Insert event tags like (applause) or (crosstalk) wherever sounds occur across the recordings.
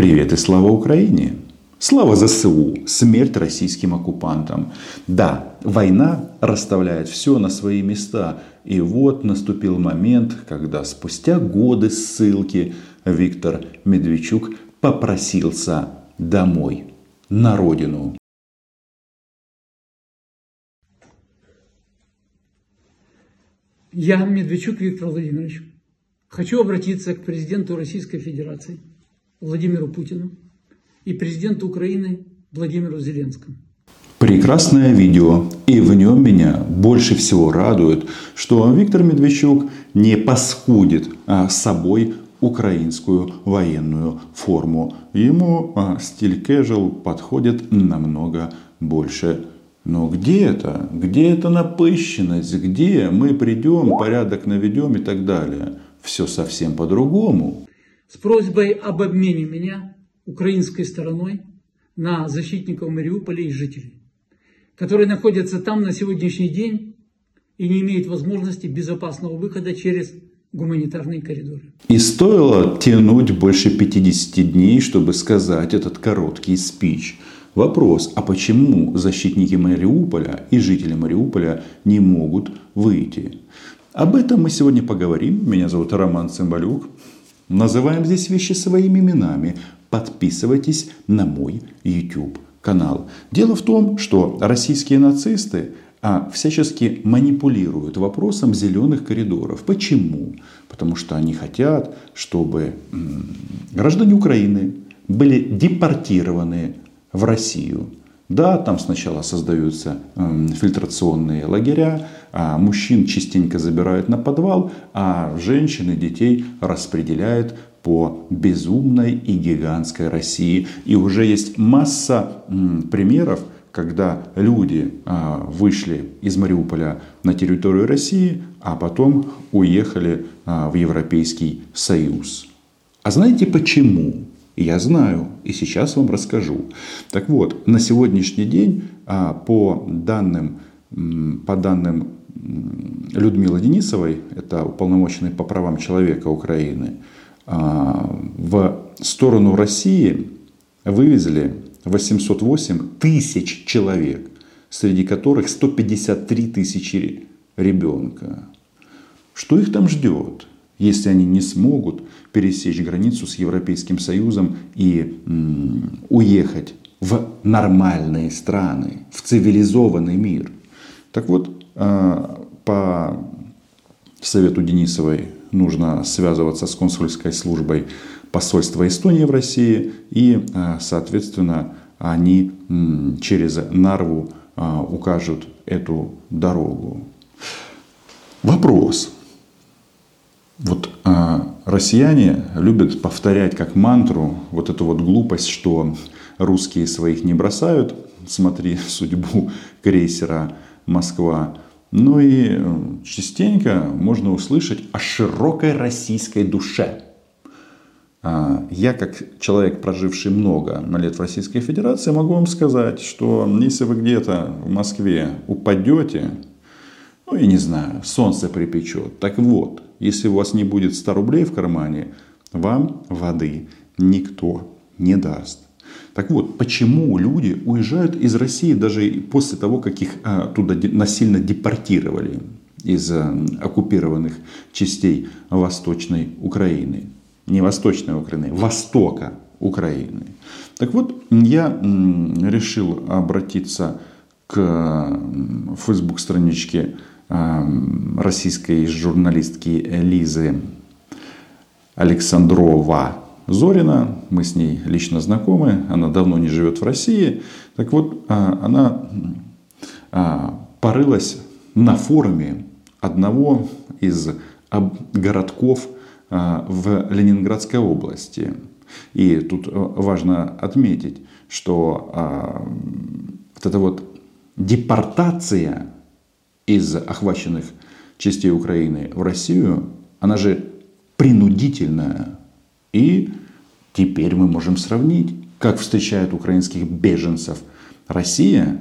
Привет и слава Украине! Слава ЗСУ! Смерть российским оккупантам! Да, война расставляет все на свои места. И вот наступил момент, когда спустя годы ссылки Виктор Медведчук попросился домой, на родину. Я, Медведчук Виктор Владимирович, хочу обратиться к президенту Российской Федерации Владимиру Путину и президенту Украины Владимиру Зеленскому. Прекрасное видео, и в нем меня больше всего радует, что Виктор Медведчук не паскудит а, собой украинскую военную форму. Ему а, стиль casual подходит намного больше но где это? Где эта напыщенность? Где мы придем, порядок наведем и так далее? Все совсем по-другому. С просьбой об обмене меня украинской стороной на защитников Мариуполя и жителей, которые находятся там на сегодняшний день и не имеют возможности безопасного выхода через гуманитарные коридоры. И стоило тянуть больше 50 дней, чтобы сказать этот короткий спич – Вопрос, а почему защитники Мариуполя и жители Мариуполя не могут выйти? Об этом мы сегодня поговорим. Меня зовут Роман Цымбалюк. Называем здесь вещи своими именами. Подписывайтесь на мой YouTube канал. Дело в том, что российские нацисты а всячески манипулируют вопросом зеленых коридоров. Почему? Потому что они хотят, чтобы граждане Украины были депортированы в Россию. Да, там сначала создаются э, фильтрационные лагеря, а мужчин частенько забирают на подвал, а женщин и детей распределяют по безумной и гигантской России. И уже есть масса примеров, когда люди а, вышли из Мариуполя на территорию России, а потом уехали а, в Европейский Союз. А знаете почему? Я знаю, и сейчас вам расскажу. Так вот, на сегодняшний день а, по данным, по данным Людмилы Денисовой, это уполномоченный по правам человека Украины, а, в сторону России вывезли 808 тысяч человек, среди которых 153 тысячи ребенка. Что их там ждет? если они не смогут пересечь границу с Европейским Союзом и м, уехать в нормальные страны, в цивилизованный мир. Так вот, э, по совету Денисовой нужно связываться с консульской службой посольства Эстонии в России, и, э, соответственно, они через Нарву э, укажут эту дорогу. Вопрос. Вот а, россияне любят повторять как мантру вот эту вот глупость, что русские своих не бросают. Смотри (laughs) судьбу крейсера Москва. Ну и э, частенько можно услышать о широкой российской душе. А, я, как человек, проживший много лет в Российской Федерации, могу вам сказать, что если вы где-то в Москве упадете, ну, я не знаю, солнце припечет. Так вот, если у вас не будет 100 рублей в кармане, вам воды никто не даст. Так вот, почему люди уезжают из России даже после того, как их а, туда насильно депортировали из а, оккупированных частей Восточной Украины? Не Восточной Украины, Востока Украины. Так вот, я решил обратиться к фейсбук-страничке российской журналистки Лизы Александрова Зорина. Мы с ней лично знакомы. Она давно не живет в России. Так вот, а, она а, порылась на форуме одного из городков а, в Ленинградской области. И тут важно отметить, что вот эта вот депортация из охваченных частей Украины в Россию, она же принудительная. И теперь мы можем сравнить, как встречают украинских беженцев Россия,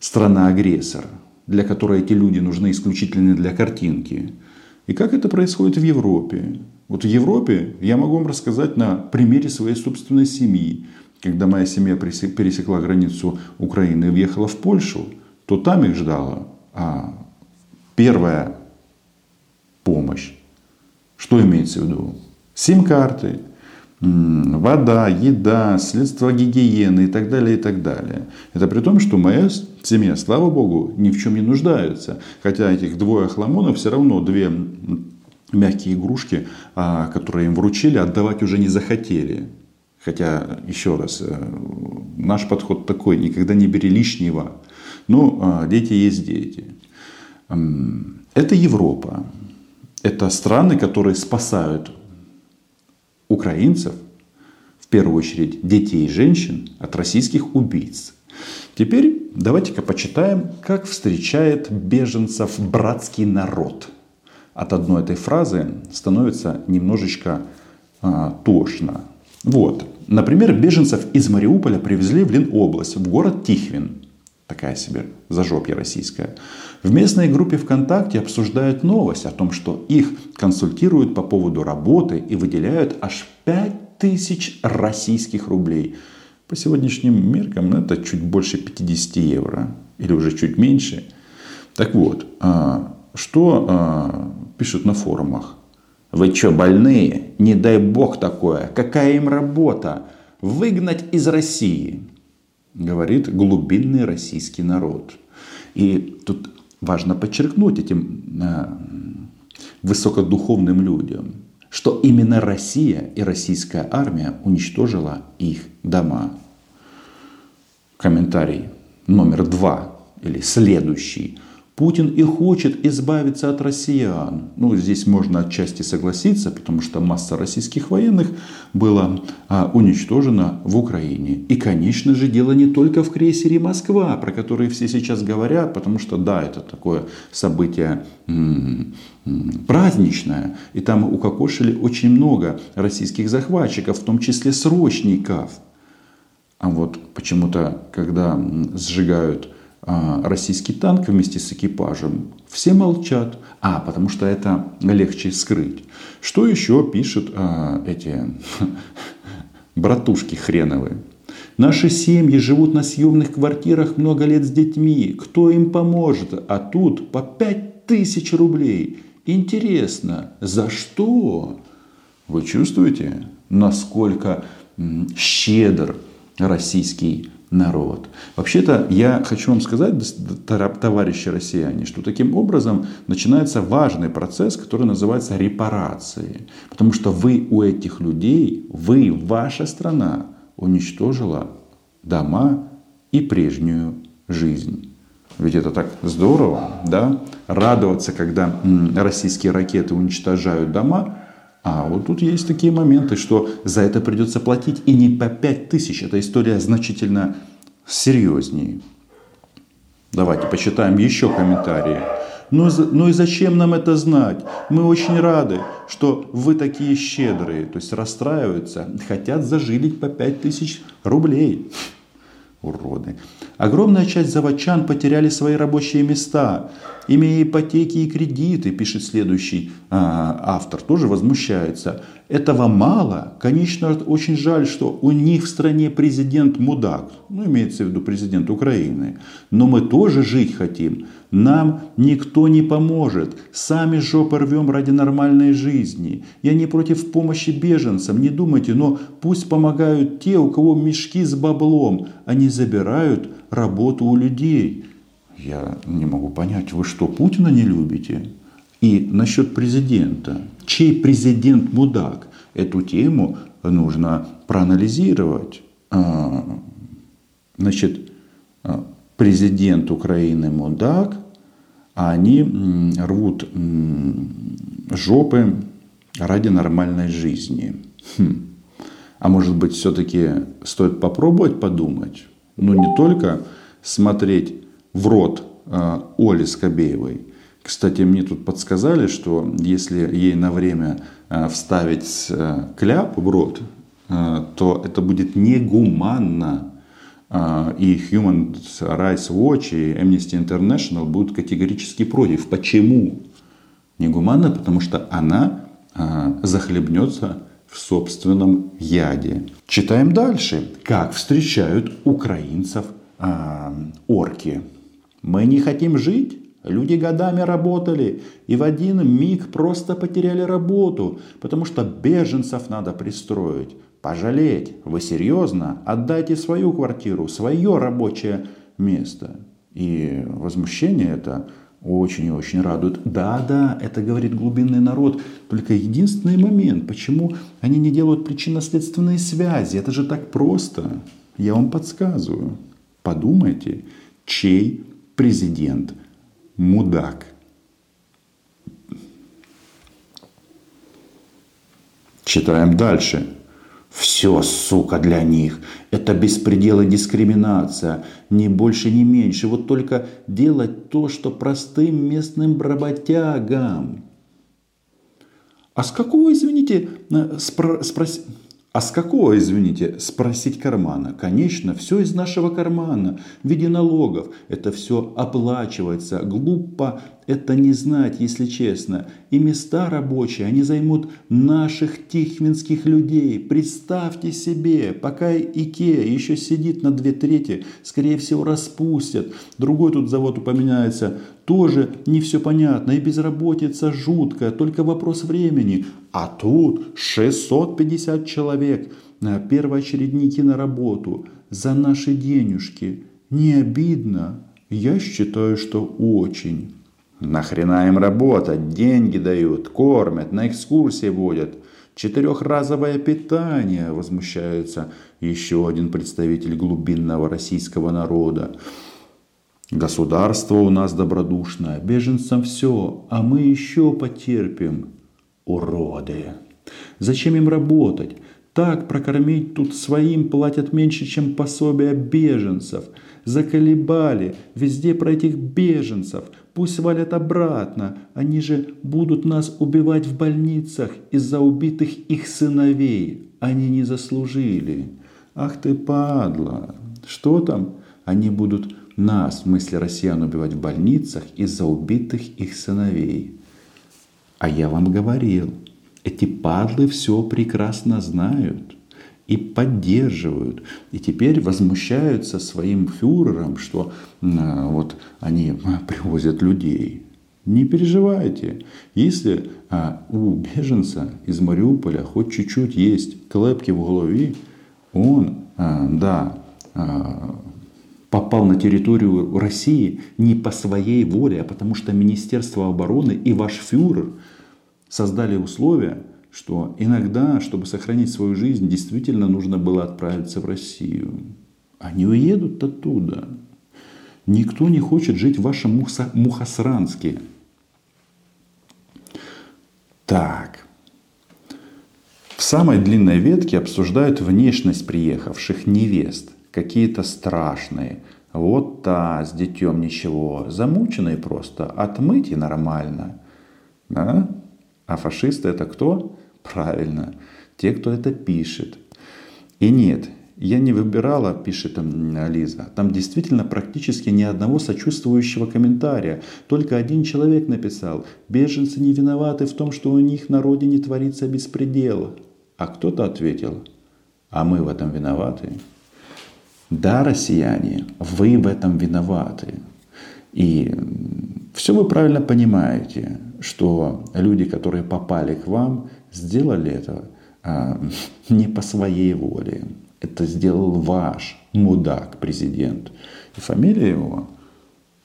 страна-агрессор, для которой эти люди нужны исключительно для картинки, и как это происходит в Европе. Вот в Европе я могу вам рассказать на примере своей собственной семьи. Когда моя семья пересекла границу Украины и въехала в Польшу, то там их ждала а, первая помощь. Что имеется в виду? Сим-карты, вода, еда, средства гигиены и так далее, и так далее. Это при том, что моя семья, слава богу, ни в чем не нуждается. Хотя этих двое хламонов все равно две мягкие игрушки, а, которые им вручили, отдавать уже не захотели. Хотя, еще раз, э, наш подход такой, никогда не бери лишнего. Но а, дети есть дети. Это Европа. Это страны, которые спасают украинцев, в первую очередь детей и женщин, от российских убийц. Теперь давайте-ка почитаем, как встречает беженцев братский народ. От одной этой фразы становится немножечко а, тошно. Вот. Например, беженцев из Мариуполя привезли в Ленобласть, в город Тихвин. Такая себе зажопье российская. В местной группе ВКонтакте обсуждают новость о том, что их консультируют по поводу работы и выделяют аж 5000 российских рублей. По сегодняшним меркам это чуть больше 50 евро. Или уже чуть меньше. Так вот, а, что а, пишут на форумах? Вы что, больные? Не дай бог такое. Какая им работа? Выгнать из России, говорит глубинный российский народ. И тут важно подчеркнуть этим э, высокодуховным людям, что именно Россия и российская армия уничтожила их дома. Комментарий номер два или следующий. Путин и хочет избавиться от россиян. Ну, здесь можно отчасти согласиться, потому что масса российских военных была а, уничтожена в Украине. И, конечно же, дело не только в крейсере «Москва», про который все сейчас говорят, потому что, да, это такое событие праздничное. И там укокошили очень много российских захватчиков, в том числе срочников. А вот почему-то, когда сжигают российский танк вместе с экипажем, все молчат. А, потому что это легче скрыть. Что еще пишут а, эти (laughs) братушки хреновые? Наши семьи живут на съемных квартирах много лет с детьми. Кто им поможет? А тут по пять тысяч рублей. Интересно, за что? Вы чувствуете, насколько щедр российский народ. Вообще-то я хочу вам сказать, товарищи россияне, что таким образом начинается важный процесс, который называется репарации. Потому что вы у этих людей, вы, ваша страна уничтожила дома и прежнюю жизнь. Ведь это так здорово, да? Радоваться, когда российские ракеты уничтожают дома, а вот тут есть такие моменты, что за это придется платить и не по 5 тысяч. Эта история значительно серьезнее. Давайте почитаем еще комментарии. Ну, ну и зачем нам это знать? Мы очень рады, что вы такие щедрые. То есть расстраиваются, хотят зажилить по 5 тысяч рублей. Уроды. Огромная часть заводчан потеряли свои рабочие места имея ипотеки и кредиты, пишет следующий а, автор, тоже возмущается. Этого мало. Конечно, очень жаль, что у них в стране президент мудак. Ну, имеется в виду президент Украины. Но мы тоже жить хотим. Нам никто не поможет. Сами жопы рвем ради нормальной жизни. Я не против помощи беженцам, не думайте, но пусть помогают те, у кого мешки с баблом. Они забирают работу у людей. Я не могу понять, вы что, Путина не любите? И насчет президента. Чей президент мудак? Эту тему нужно проанализировать. А, значит, а, президент Украины мудак, а они рвут жопы ради нормальной жизни. Хм. А может быть, все-таки стоит попробовать подумать? Ну, не только смотреть в рот а, Оли Скобеевой. Кстати, мне тут подсказали, что если ей на время а, вставить а, кляп в рот, то это будет негуманно. И Human Rights Watch и Amnesty International будут категорически против. Почему? Негуманно, потому что она а, захлебнется в собственном яде. Читаем дальше. Как встречают украинцев а, орки. Мы не хотим жить. Люди годами работали и в один миг просто потеряли работу, потому что беженцев надо пристроить. Пожалеть. Вы серьезно? Отдайте свою квартиру, свое рабочее место. И возмущение это очень и очень радует. Да, да, это говорит глубинный народ. Только единственный момент, почему они не делают причинно-следственные связи. Это же так просто. Я вам подсказываю. Подумайте, чей президент мудак. Читаем дальше. Все, сука, для них. Это беспредел и дискриминация. Ни больше, ни меньше. Вот только делать то, что простым местным работягам. А с какого, извините, э, спро- спроси... А с какого, извините, спросить кармана? Конечно, все из нашего кармана, в виде налогов. Это все оплачивается. Глупо это не знать, если честно. И места рабочие, они займут наших тихвинских людей. Представьте себе, пока Икея еще сидит на две трети, скорее всего распустят. Другой тут завод упоминается. Тоже не все понятно. И безработица жуткая, только вопрос времени. А тут 650 человек, первоочередники на работу, за наши денежки. Не обидно? Я считаю, что очень. Нахрена им работать? Деньги дают, кормят, на экскурсии водят. Четырехразовое питание, возмущается еще один представитель глубинного российского народа. Государство у нас добродушное, беженцам все, а мы еще потерпим уроды. Зачем им работать? Так прокормить тут своим платят меньше, чем пособия беженцев. Заколебали везде про этих беженцев. Пусть валят обратно. Они же будут нас убивать в больницах из-за убитых их сыновей. Они не заслужили. Ах ты падла. Что там? Они будут нас, в смысле россиян, убивать в больницах из-за убитых их сыновей. А я вам говорил, эти падлы все прекрасно знают и поддерживают. И теперь возмущаются своим фюрером, что а, вот они привозят людей. Не переживайте. Если а, у беженца из Мариуполя хоть чуть-чуть есть клепки в голове, он, а, да, а, попал на территорию России не по своей воле, а потому что Министерство обороны и ваш фюрер создали условия, что иногда, чтобы сохранить свою жизнь, действительно нужно было отправиться в Россию. Они уедут оттуда. Никто не хочет жить в вашем Муха, Мухасранске. Так. В самой длинной ветке обсуждают внешность приехавших невест какие-то страшные. Вот та с детем ничего, замученный просто, отмыть и нормально. Да? А фашисты это кто? Правильно, те, кто это пишет. И нет, я не выбирала, пишет Лиза, там действительно практически ни одного сочувствующего комментария. Только один человек написал, беженцы не виноваты в том, что у них на родине творится беспредел. А кто-то ответил, а мы в этом виноваты. Да, россияне, вы в этом виноваты. И все вы правильно понимаете, что люди, которые попали к вам, сделали это а, (laughs) не по своей воле. Это сделал ваш мудак президент. И фамилия его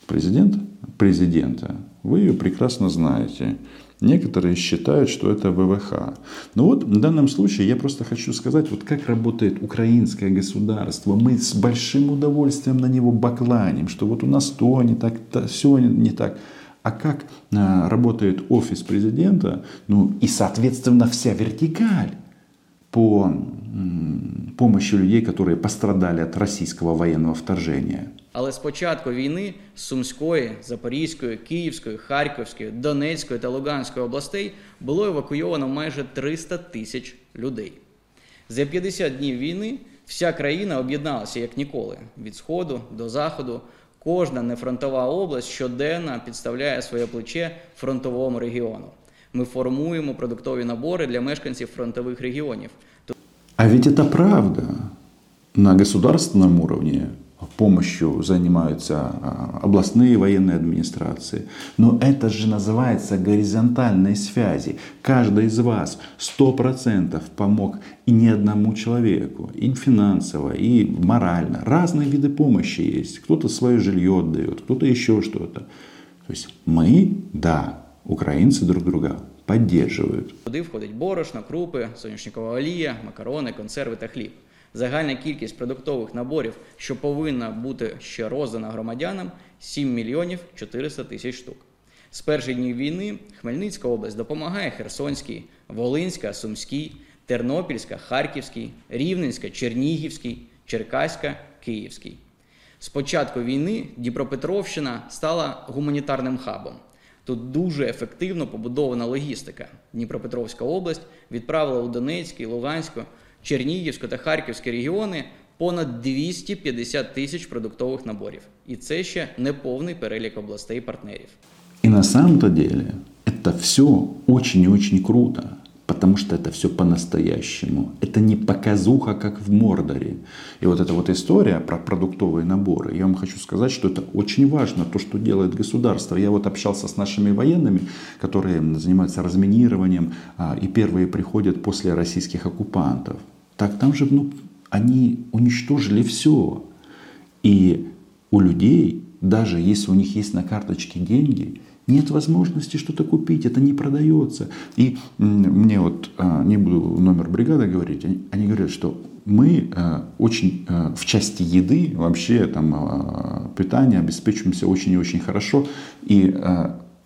президент президента. Вы ее прекрасно знаете. Некоторые считают, что это ВВХ. Но вот в данном случае я просто хочу сказать, вот как работает украинское государство. Мы с большим удовольствием на него бакланим, что вот у нас то не так, то, все не так. А как а, работает офис президента, ну и, соответственно, вся вертикаль по помощи людей, которые пострадали от российского военного вторжения – Але з початку війни з Сумської, Запорізької, Київської, Харківської, Донецької та Луганської областей було евакуйовано майже 300 тисяч людей. За 50 днів війни вся країна об'єдналася як ніколи від сходу до заходу. Кожна нефронтова область щоденно підставляє своє плече фронтовому регіону. Ми формуємо продуктові набори для мешканців фронтових регіонів. А ведь это правда. На государственном уровне помощью занимаются а, областные военные администрации. Но это же называется горизонтальной связи. Каждый из вас 100% помог и не одному человеку. И финансово, и морально. Разные виды помощи есть. Кто-то свое жилье отдает, кто-то еще что-то. То есть мы, да, украинцы друг друга поддерживают. Туди входить борошно, крупи, соняшникова олія, макарони, консерви та хліб. Загальна кількість продуктових наборів, що повинна бути ще роздана громадянам, 7 мільйонів 400 тисяч штук. З перших днів війни Хмельницька область допомагає Херсонській, Волинська, Сумській, Тернопільська, Харківській, Рівненська, Чернігівській, Черкаська, Київській. З початку війни Дніпропетровщина стала гуманітарним хабом. Тут дуже ефективно побудована логістика. Дніпропетровська область відправила у Донецький, Луганську, Чернігівську та Харківські регіони понад 250 тисяч продуктових наборів. І це ще не повний перелік областей партнерів. І на самом-то деле це все очень круто, потому что это все по-настоящему. Это не показуха, как в Мордоре. И вот эта вот история про продуктовые наборы, я вам хочу сказать, что это очень важно, то, что делает государство. Я вот общался с нашими военными, которые занимаются разминированием, а, и первые приходят после российских оккупантов. Так там же, ну, они уничтожили все. И у людей, даже если у них есть на карточке деньги, нет возможности что-то купить, это не продается. И мне вот, а, не буду номер бригады говорить, они, говорят, что мы а, очень а, в части еды, вообще там питания обеспечиваемся очень и очень хорошо. И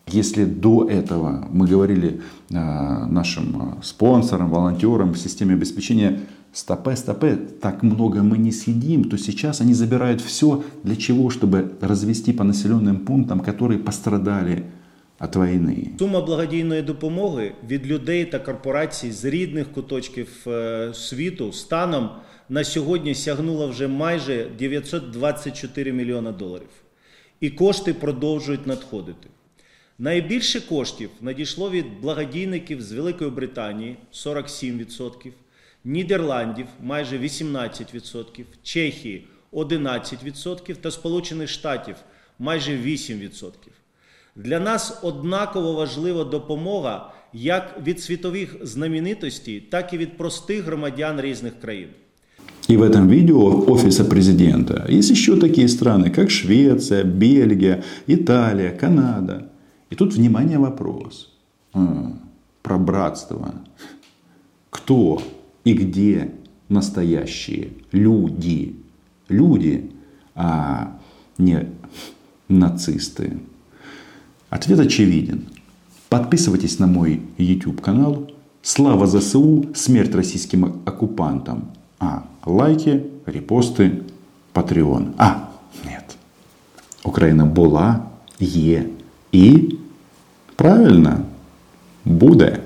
если до этого мы говорили а, нашим а, спонсорам, волонтерам в системе обеспечения стопе, стопе, так много мы не съедим, то сейчас они забирают все для чего? Чтобы развести по населенным пунктам, которые пострадали от войны. Сума благодійної допомоги від людей та корпорацій з рідних куточків е, світу станом на сьогодні сягнула вже майже 924 мільйона доларів. І кошти продовжують надходити. Найбільше коштів надійшло від благодійників з Великої Британії 47%, Нідерландів майже 18%, Чехії 11% та Сполучених Штатів майже 8%. Для нас однаково важлива допомога як від світових знаменитостей, так і від простих громадян різних країн. И в этом видео офиса президента есть еще такие страны, как Швеция, Бельгия, Италия, Канада. И тут, внимание, вопрос а, про братство. Кто и где настоящие люди? Люди, а не нацисты. Ответ очевиден. Подписывайтесь на мой YouTube канал. Слава ЗСУ, смерть российским оккупантам. А, лайки, репости, Patreon. А, нет. Україна була, є і правильно буде.